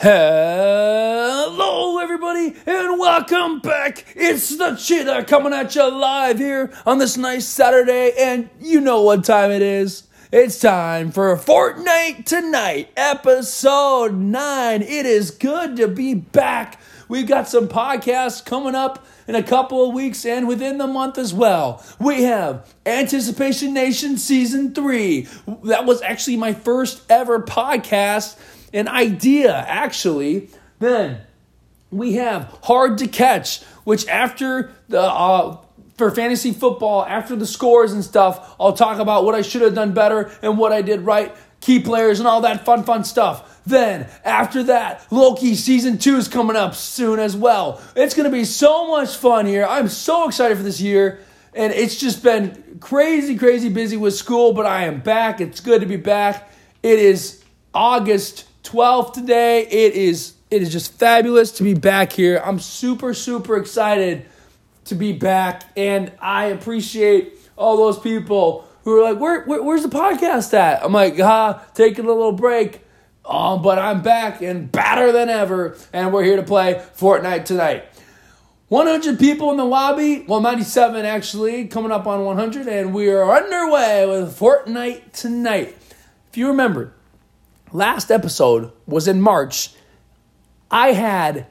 Hello, everybody, and welcome back. It's the Cheetah coming at you live here on this nice Saturday, and you know what time it is. It's time for Fortnite Tonight, episode 9. It is good to be back. We've got some podcasts coming up in a couple of weeks and within the month as well. We have Anticipation Nation Season 3. That was actually my first ever podcast an idea, actually. Then we have Hard to Catch, which after the uh, for fantasy football, after the scores and stuff, I'll talk about what I should have done better and what I did right, key players and all that fun, fun stuff. Then, after that, Loki season two is coming up soon as well. It's going to be so much fun here. I'm so excited for this year. And it's just been crazy, crazy busy with school, but I am back. It's good to be back. It is August 12th today. It is it is just fabulous to be back here. I'm super super excited to be back and I appreciate all those people who are like, Where, where where's the podcast at? I'm like, ah, taking a little break. Um, but I'm back and badder than ever, and we're here to play Fortnite tonight. 100 people in the lobby, well, 97 actually, coming up on 100, and we are underway with Fortnite tonight. If you remember, last episode was in March. I had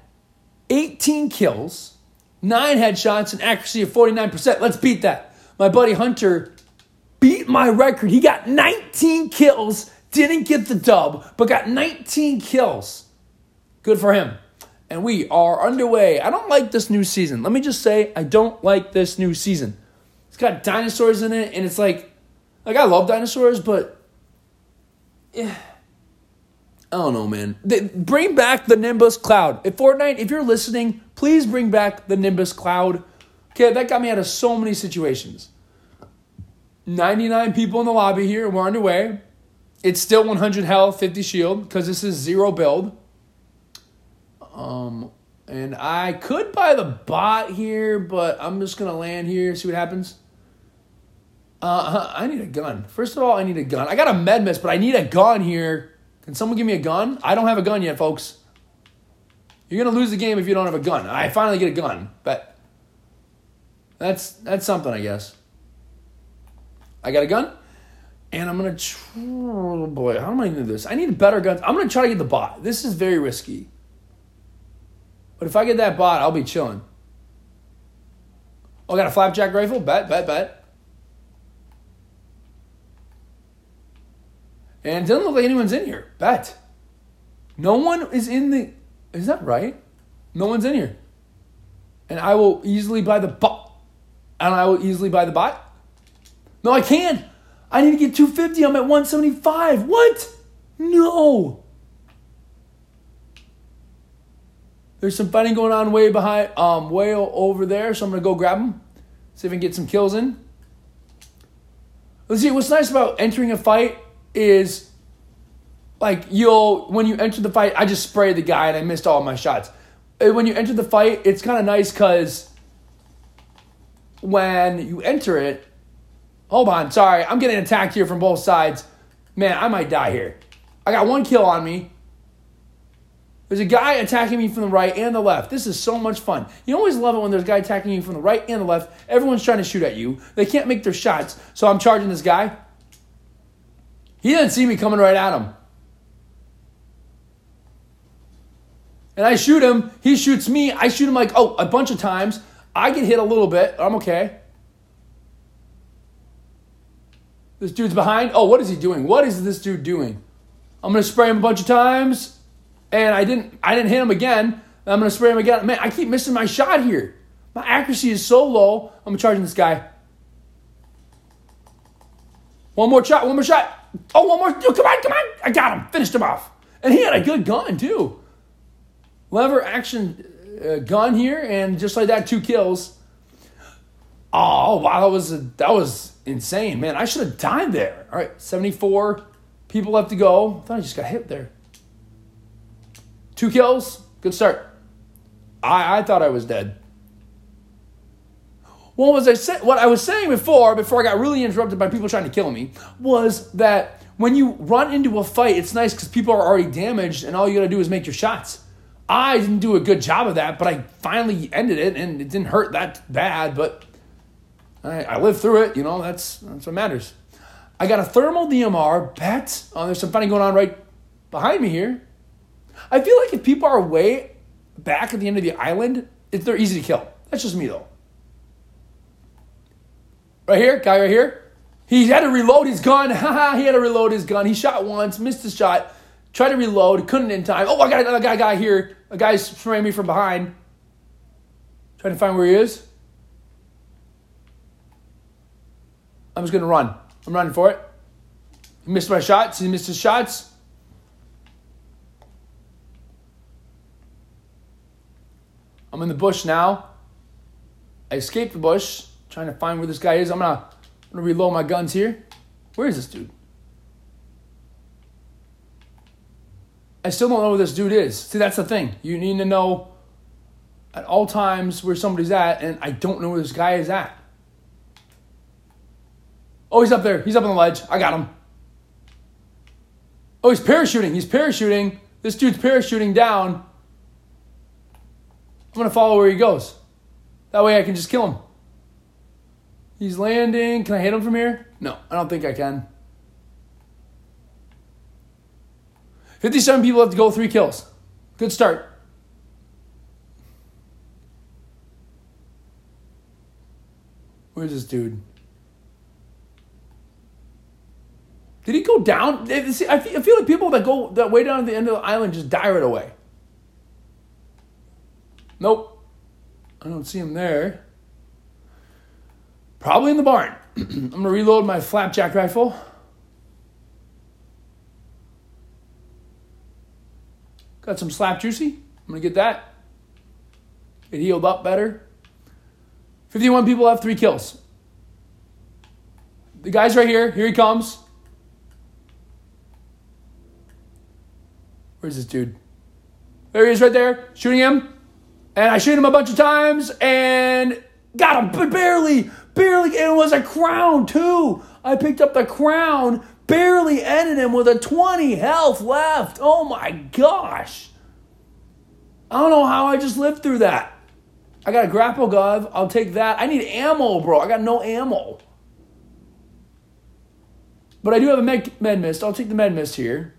18 kills, nine headshots, and accuracy of 49%. Let's beat that. My buddy Hunter beat my record. He got 19 kills, didn't get the dub, but got 19 kills. Good for him. And we are underway. I don't like this new season. Let me just say, I don't like this new season. It's got dinosaurs in it, and it's like, like I love dinosaurs, but yeah I don't know, man. bring back the Nimbus Cloud. If Fortnite, if you're listening, please bring back the Nimbus Cloud. Okay, that got me out of so many situations. 99 people in the lobby here. We're underway. It's still 100 health, 50 shield, because this is zero build. Um, and I could buy the bot here, but I'm just gonna land here, see what happens. Uh, I need a gun. First of all, I need a gun. I got a med mist, but I need a gun here can someone give me a gun? I don't have a gun yet, folks. You're gonna lose the game if you don't have a gun. I finally get a gun, but that's that's something, I guess. I got a gun, and I'm gonna. Try, oh boy, how am I gonna do this? I need better guns. I'm gonna try to get the bot. This is very risky, but if I get that bot, I'll be chilling. Oh, I got a flapjack rifle. Bet, bet, bet. And it doesn't look like anyone's in here. Bet. No one is in the. Is that right? No one's in here. And I will easily buy the bot. And I will easily buy the bot. No, I can't. I need to get 250. I'm at 175. What? No. There's some fighting going on way behind, um, way over there. So I'm gonna go grab them. See if I can get some kills in. Let's see. What's nice about entering a fight is like you'll when you enter the fight. I just sprayed the guy and I missed all my shots. Uh, when you enter the fight, it's kind of nice because when you enter it, hold on, sorry, I'm getting attacked here from both sides. Man, I might die here. I got one kill on me. There's a guy attacking me from the right and the left. This is so much fun. You always love it when there's a guy attacking you from the right and the left. Everyone's trying to shoot at you. They can't make their shots, so I'm charging this guy. He didn't see me coming right at him. And I shoot him. He shoots me. I shoot him like, oh, a bunch of times. I get hit a little bit. I'm okay. This dude's behind. Oh, what is he doing? What is this dude doing? I'm gonna spray him a bunch of times, and I didn't. I didn't hit him again. I'm gonna spray him again. Man, I keep missing my shot here. My accuracy is so low. I'm charging this guy. One more shot. One more shot. Oh, one more. Oh, come on, come on. I got him. Finished him off. And he had a good gun, too. Lever action uh, gun here, and just like that, two kills. Oh, wow. That was, a, that was insane, man. I should have died there. All right, 74 people left to go. I thought I just got hit there. Two kills. Good start. I, I thought I was dead. What was I say? What I was saying before, before I got really interrupted by people trying to kill me, was that when you run into a fight, it's nice because people are already damaged, and all you gotta do is make your shots. I didn't do a good job of that, but I finally ended it, and it didn't hurt that bad. But I, I lived through it. You know, that's that's what matters. I got a thermal DMR bet. Oh, there's some funny going on right behind me here. I feel like if people are way back at the end of the island, it, they're easy to kill. That's just me though. Right here, guy right here. He had to reload his gun. Haha, he had to reload his gun. He shot once, missed his shot, tried to reload, couldn't in time. Oh, I got another guy, guy here. A guy's spraying me from behind. Trying to find where he is. I'm just gonna run. I'm running for it. He missed my shots. He missed his shots. I'm in the bush now. I escaped the bush, trying to find where this guy is. I'm gonna, I'm gonna reload my guns here. Where is this dude? I still don't know where this dude is. See, that's the thing. You need to know at all times where somebody's at, and I don't know where this guy is at. Oh, he's up there. He's up on the ledge. I got him. Oh, he's parachuting. He's parachuting. This dude's parachuting down. I'm going to follow where he goes. That way I can just kill him. He's landing. Can I hit him from here? No, I don't think I can. 57 people have to go, three kills. Good start. Where's this dude? Did he go down? See, I feel like people that go that way down at the end of the island just die right away. Nope. I don't see him there. Probably in the barn. I'm going to reload my flapjack rifle. Got some slap juicy. I'm going to get that. It healed up better. 51 people have three kills. The guy's right here. Here he comes. Where's this dude? There he is right there, shooting him. And I shoot him a bunch of times and got him, but barely, barely. It was a crown too. I picked up the crown, barely ended him with a 20 health left. Oh my gosh. I don't know how I just lived through that. I got a grapple glove. I'll take that. I need ammo, bro. I got no ammo. But I do have a med, med mist. I'll take the med mist here.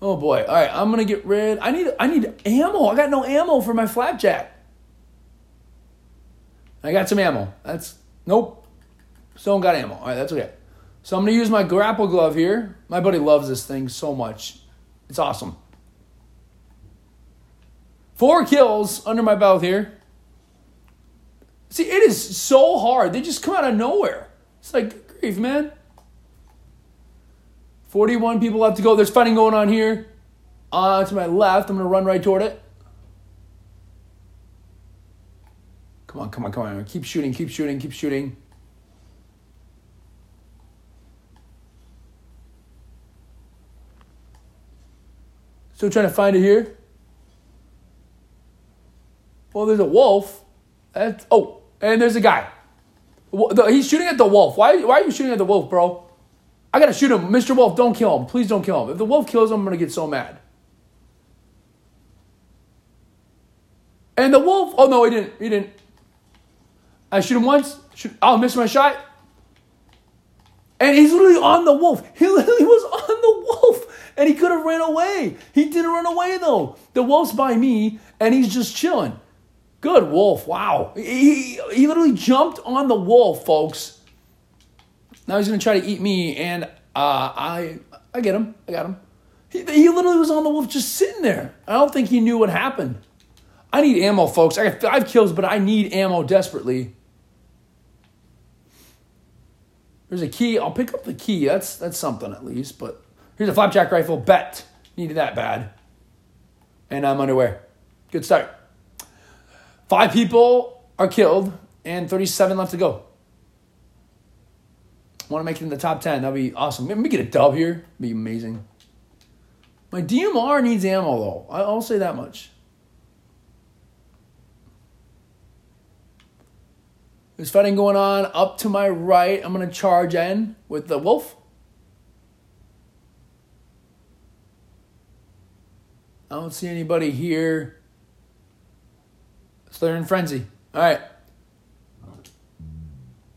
Oh boy. All right, I'm gonna get rid. I need I need ammo. I got no ammo for my flapjack. I got some ammo. That's nope. Still got ammo. All right, that's okay. So I'm gonna use my grapple glove here. My buddy loves this thing so much. It's awesome. Four kills under my belt here. See, it is so hard. They just come out of nowhere. It's like grief, man. 41 people left to go. There's fighting going on here. Uh, to my left, I'm going to run right toward it. Come on, come on, come on. Keep shooting, keep shooting, keep shooting. Still trying to find it here. Well, there's a wolf. That's, oh, and there's a guy. He's shooting at the wolf. Why, why are you shooting at the wolf, bro? I gotta shoot him. Mr. Wolf, don't kill him. Please don't kill him. If the wolf kills him, I'm gonna get so mad. And the wolf, oh no, he didn't. He didn't. I shoot him once. Shoot, I'll miss my shot. And he's literally on the wolf. He literally was on the wolf. And he could have ran away. He didn't run away though. The wolf's by me and he's just chilling. Good wolf. Wow. He, he literally jumped on the wolf, folks. Now he's going to try to eat me, and uh, I I get him. I got him. He, he literally was on the wolf just sitting there. I don't think he knew what happened. I need ammo, folks. I got five kills, but I need ammo desperately. There's a key. I'll pick up the key. That's that's something at least. But here's a flapjack rifle. Bet needed that bad. And I'm underwear. Good start. Five people are killed and 37 left to go want to make it in the top 10. That'd be awesome. Maybe get a dub here. Be amazing. My DMR needs ammo, though. I'll say that much. There's fighting going on up to my right. I'm going to charge in with the wolf. I don't see anybody here. So they're in frenzy. All right.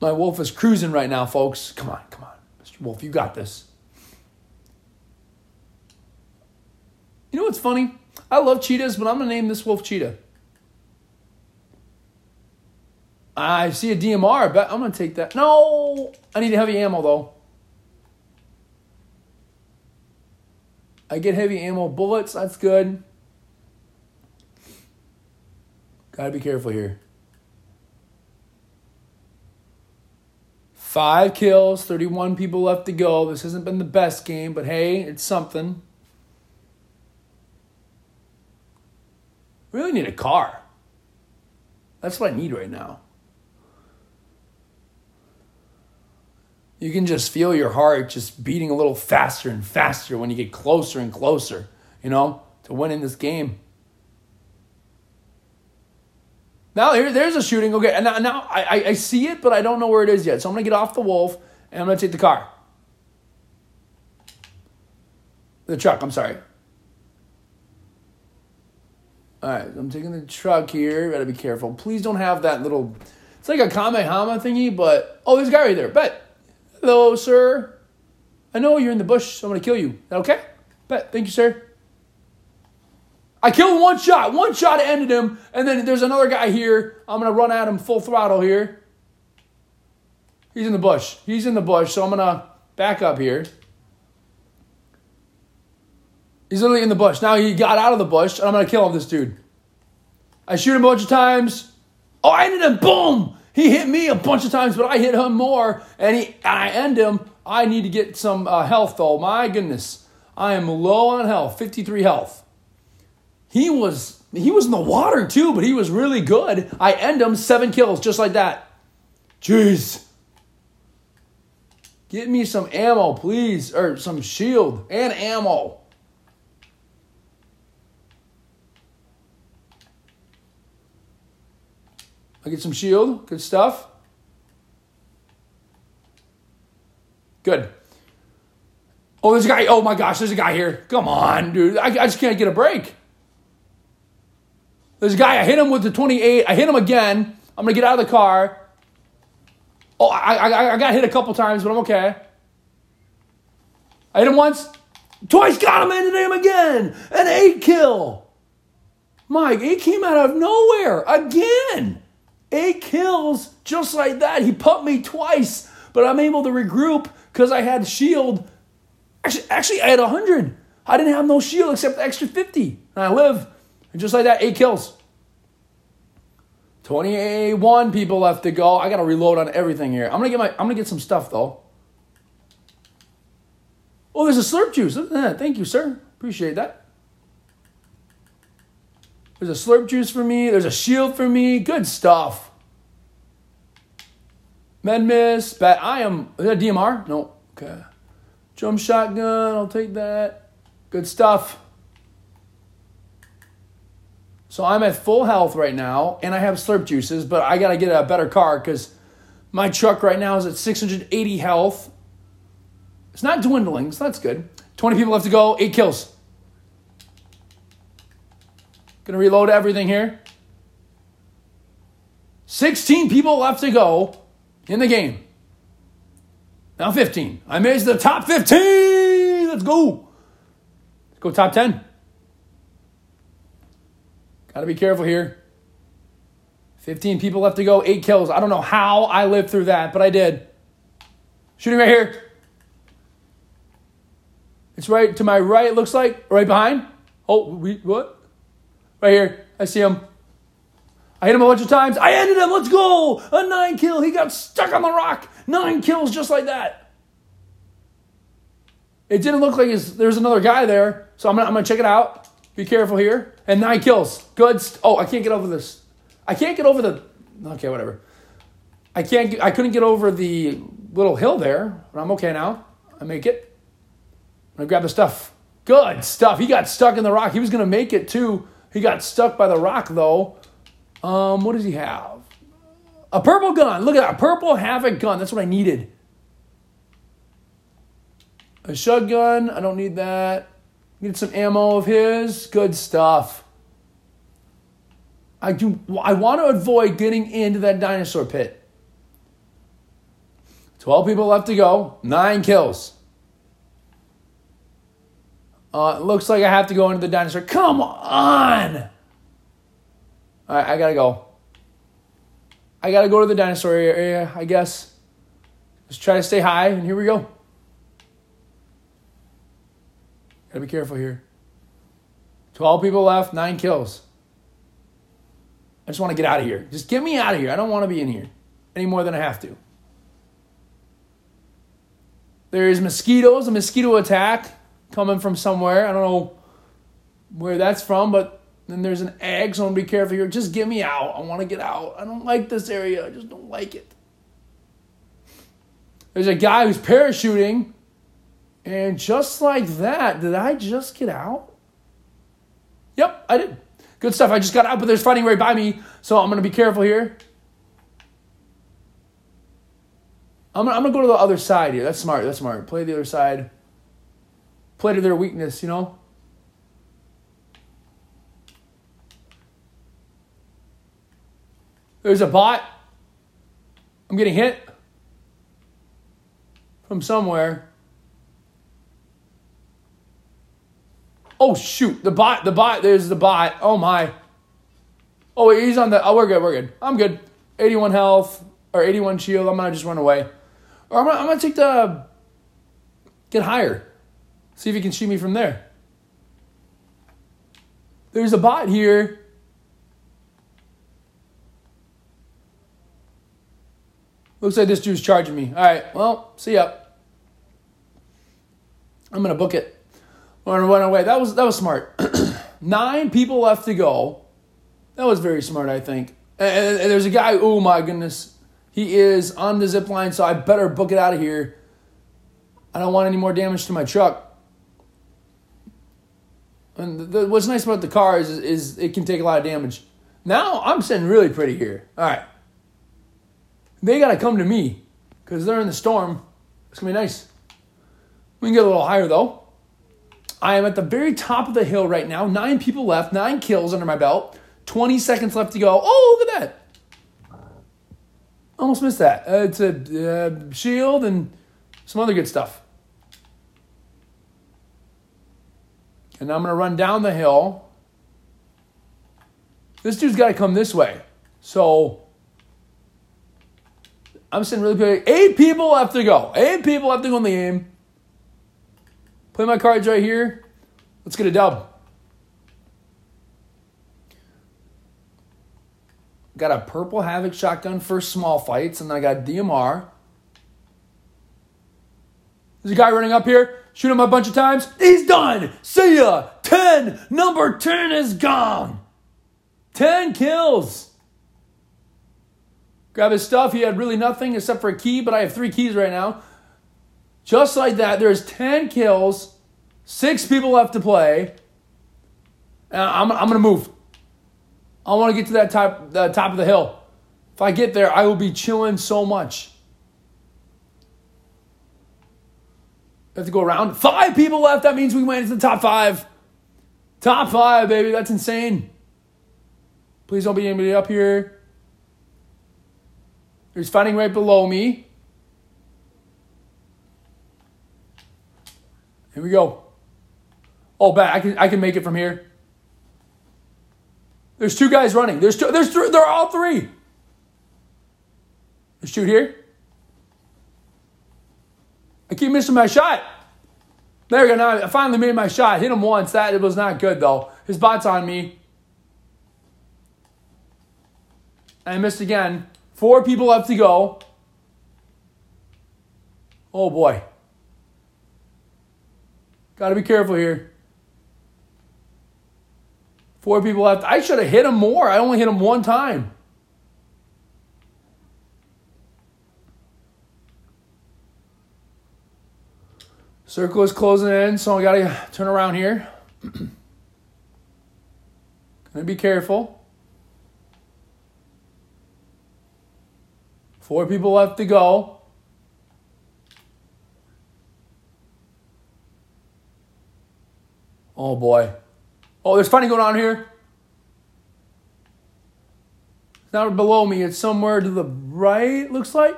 My wolf is cruising right now, folks. Come on, come on. Mr. Wolf, you got this. You know what's funny? I love cheetahs, but I'm going to name this wolf cheetah. I see a DMR. but I'm going to take that. No! I need heavy ammo, though. I get heavy ammo bullets. That's good. Got to be careful here. Five kills, 31 people left to go. This hasn't been the best game, but hey, it's something. Really need a car. That's what I need right now. You can just feel your heart just beating a little faster and faster when you get closer and closer, you know, to winning this game. Now here, there's a shooting. Okay, and now, now I, I see it, but I don't know where it is yet. So I'm gonna get off the wolf and I'm gonna take the car. The truck, I'm sorry. Alright, I'm taking the truck here. Gotta be careful. Please don't have that little it's like a Kamehama thingy, but oh there's a guy right there. Bet. Hello, sir. I know you're in the bush, so I'm gonna kill you. okay? Bet. Thank you, sir. I killed one shot. One shot ended him. And then there's another guy here. I'm going to run at him full throttle here. He's in the bush. He's in the bush. So I'm going to back up here. He's literally in the bush. Now he got out of the bush, and I'm going to kill him, this dude. I shoot him a bunch of times. Oh, I ended him. Boom! He hit me a bunch of times, but I hit him more, and, he, and I end him. I need to get some uh, health, though. My goodness. I am low on health, 53 health he was he was in the water too, but he was really good. I end him seven kills just like that. Jeez. Get me some ammo, please, or some shield and ammo. I get some shield, good stuff. Good. Oh, there's a guy. Oh my gosh, there's a guy here. Come on, dude. I, I just can't get a break. There's a guy, I hit him with the 28. I hit him again. I'm going to get out of the car. Oh, I, I, I got hit a couple times, but I'm okay. I hit him once. Twice got him and hit him again. An eight kill. Mike, it came out of nowhere again. Eight kills just like that. He pumped me twice, but I'm able to regroup because I had shield. Actually, actually, I had 100. I didn't have no shield except the extra 50. And I live. And just like that, eight kills. 21 people left to go. I gotta reload on everything here. I'm gonna get my I'm gonna get some stuff though. Oh, there's a slurp juice. Thank you, sir. Appreciate that. There's a slurp juice for me. There's a shield for me. Good stuff. Med mist. Bat. I am. Is that DMR? No. Okay. Jump shotgun. I'll take that. Good stuff. So I'm at full health right now, and I have slurp juices, but I got to get a better car because my truck right now is at 680 health. It's not dwindling, so that's good. 20 people left to go, eight kills. Gonna reload everything here. 16 people left to go in the game. Now 15. I made the top 15. Let's go. Let's go top 10. Got to be careful here. 15 people left to go, eight kills. I don't know how I lived through that, but I did. Shooting right here. It's right to my right, it looks like. Right behind. Oh, we, what? Right here. I see him. I hit him a bunch of times. I ended him. Let's go. A nine kill. He got stuck on the rock. Nine kills just like that. It didn't look like there's another guy there, so I'm gonna, I'm gonna check it out. Be careful here. And nine kills. Good. St- oh, I can't get over this. I can't get over the. Okay, whatever. I can't. I couldn't get over the little hill there, but I'm okay now. I make it. I'm grab the stuff. Good stuff. He got stuck in the rock. He was gonna make it too. He got stuck by the rock though. Um, what does he have? A purple gun. Look at that. A purple havoc gun. That's what I needed. A shotgun. I don't need that. Need some ammo of his. Good stuff. I do. I want to avoid getting into that dinosaur pit. 12 people left to go. Nine kills. Uh, looks like I have to go into the dinosaur. Come on! All right, I gotta go. I gotta go to the dinosaur area, I guess. Just try to stay high, and here we go. Gotta be careful here. 12 people left, nine kills. I just want to get out of here. Just get me out of here. I don't want to be in here any more than I have to. There's mosquitoes, a mosquito attack coming from somewhere. I don't know where that's from, but then there's an egg, so I'm be careful here. Just get me out. I want to get out. I don't like this area. I just don't like it. There's a guy who's parachuting, and just like that, did I just get out? Yep, I did. Good stuff. I just got out, but there's fighting right by me, so I'm gonna be careful here. I'm I'm gonna go to the other side here. That's smart. That's smart. Play the other side. Play to their weakness, you know? There's a bot. I'm getting hit from somewhere. Oh shoot, the bot, the bot, there's the bot. Oh my. Oh, he's on the oh we're good, we're good. I'm good. 81 health or 81 shield. I'm gonna just run away. Or I'm gonna, I'm gonna take the get higher. See if you can shoot me from there. There's a bot here. Looks like this dude's charging me. All right, well, see ya. I'm gonna book it. I'm gonna run away. That was that was smart. Nine people left to go. That was very smart, I think. And, and there's a guy. Oh my goodness, he is on the zip line. So I better book it out of here. I don't want any more damage to my truck. And the, what's nice about the car is, is it can take a lot of damage. Now I'm sitting really pretty here. All right. They got to come to me because they're in the storm. It's going to be nice. We can get a little higher though. I am at the very top of the hill right now. Nine people left, nine kills under my belt. 20 seconds left to go. Oh, look at that. Almost missed that. Uh, it's a uh, shield and some other good stuff. And I'm going to run down the hill. This dude's got to come this way. So I'm sitting really pretty. Eight people have to go. Eight people have to go in the game. Play my cards right here. Let's get a dub. Got a purple Havoc shotgun for small fights, and I got DMR. There's a guy running up here. Shoot him a bunch of times. He's done. See ya. 10. Number 10 is gone. 10 kills. Grab his stuff. He had really nothing except for a key, but I have three keys right now. Just like that, there's 10 kills, six people left to play. And I'm, I'm going to move. I want to get to that top, the top of the hill. If I get there, I will be chilling so much. Have to go around. Five people left. That means we went into the top five. Top five, baby. That's insane. Please don't be anybody up here. There's fighting right below me. Here we go. Oh, back. I can I can make it from here. There's two guys running. There's two. There's three. They're all three. Let's shoot here. I keep missing my shot. There we go. Now I finally made my shot. Hit him once. That it was not good though. His bot's on me. I missed again. Four people left to go. Oh boy. Got to be careful here. Four people left. I should have hit him more. I only hit him one time. Circle is closing in, so I gotta turn around here. Gonna be careful. Four people left to go. Oh boy. Oh, there's fighting going on here. It's not below me, it's somewhere to the right, looks like.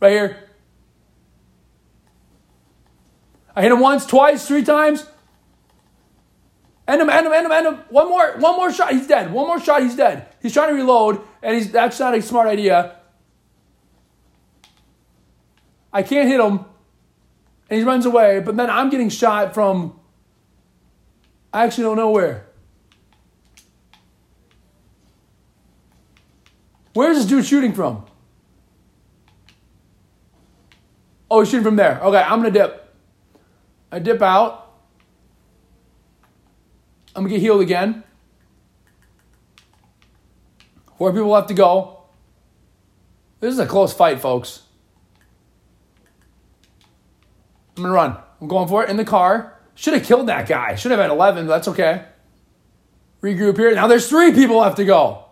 Right here. I hit him once, twice, three times. End him, end him, end him, end him. One more, one more shot, he's dead. One more shot, he's dead. He's trying to reload, and he's that's not a smart idea. I can't hit him, and he runs away, but then I'm getting shot from I actually don't know where. Where's this dude shooting from? Oh, he's shooting from there. Okay, I'm gonna dip. I dip out. I'm gonna get healed again. Four people left to go. This is a close fight, folks. I'm gonna run. I'm going for it in the car. Should have killed that guy. Should have had 11, but that's okay. Regroup here. Now there's three people left to go.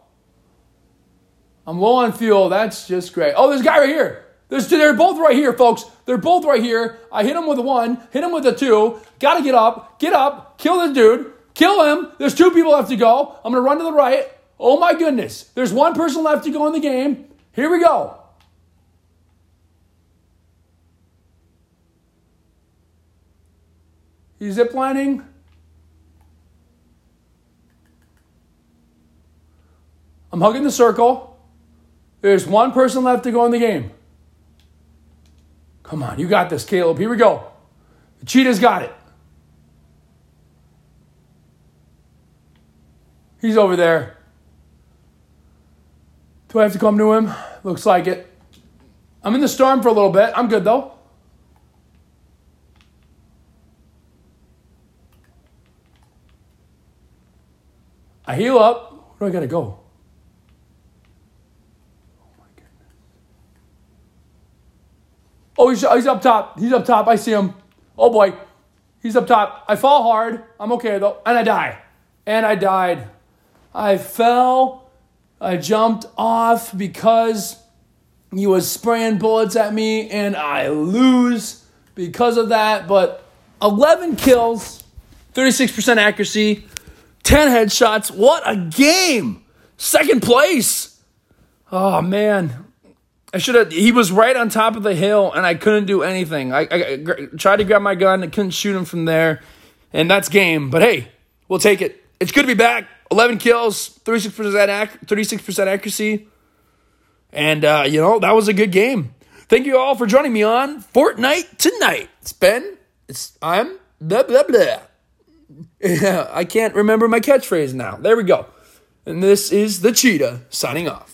I'm low on fuel. That's just great. Oh, there's a guy right here. There's, they're both right here, folks. They're both right here. I hit him with one, hit him with a two. Got to get up, get up, kill this dude, kill him. There's two people left to go. I'm going to run to the right. Oh my goodness. There's one person left to go in the game. Here we go. He's ziplining. I'm hugging the circle. There's one person left to go in the game. Come on, you got this, Caleb. Here we go. The cheetah's got it. He's over there. Do I have to come to him? Looks like it. I'm in the storm for a little bit. I'm good though. I heal up. Where do I gotta go? Oh my goodness. Oh, he's, oh, he's up top. He's up top. I see him. Oh boy. He's up top. I fall hard. I'm okay though. And I die. And I died. I fell. I jumped off because he was spraying bullets at me and I lose because of that. But 11 kills, 36% accuracy. 10 headshots. What a game! Second place. Oh, man. I should have. He was right on top of the hill, and I couldn't do anything. I, I, I tried to grab my gun, I couldn't shoot him from there, and that's game. But hey, we'll take it. It's good to be back. 11 kills, 36% ac- 36% accuracy, and uh, you know that was a good game. Thank you all for joining me on Fortnite tonight. It's Ben. It's I'm blah blah blah. I can't remember my catchphrase now. There we go. And this is the cheetah signing off.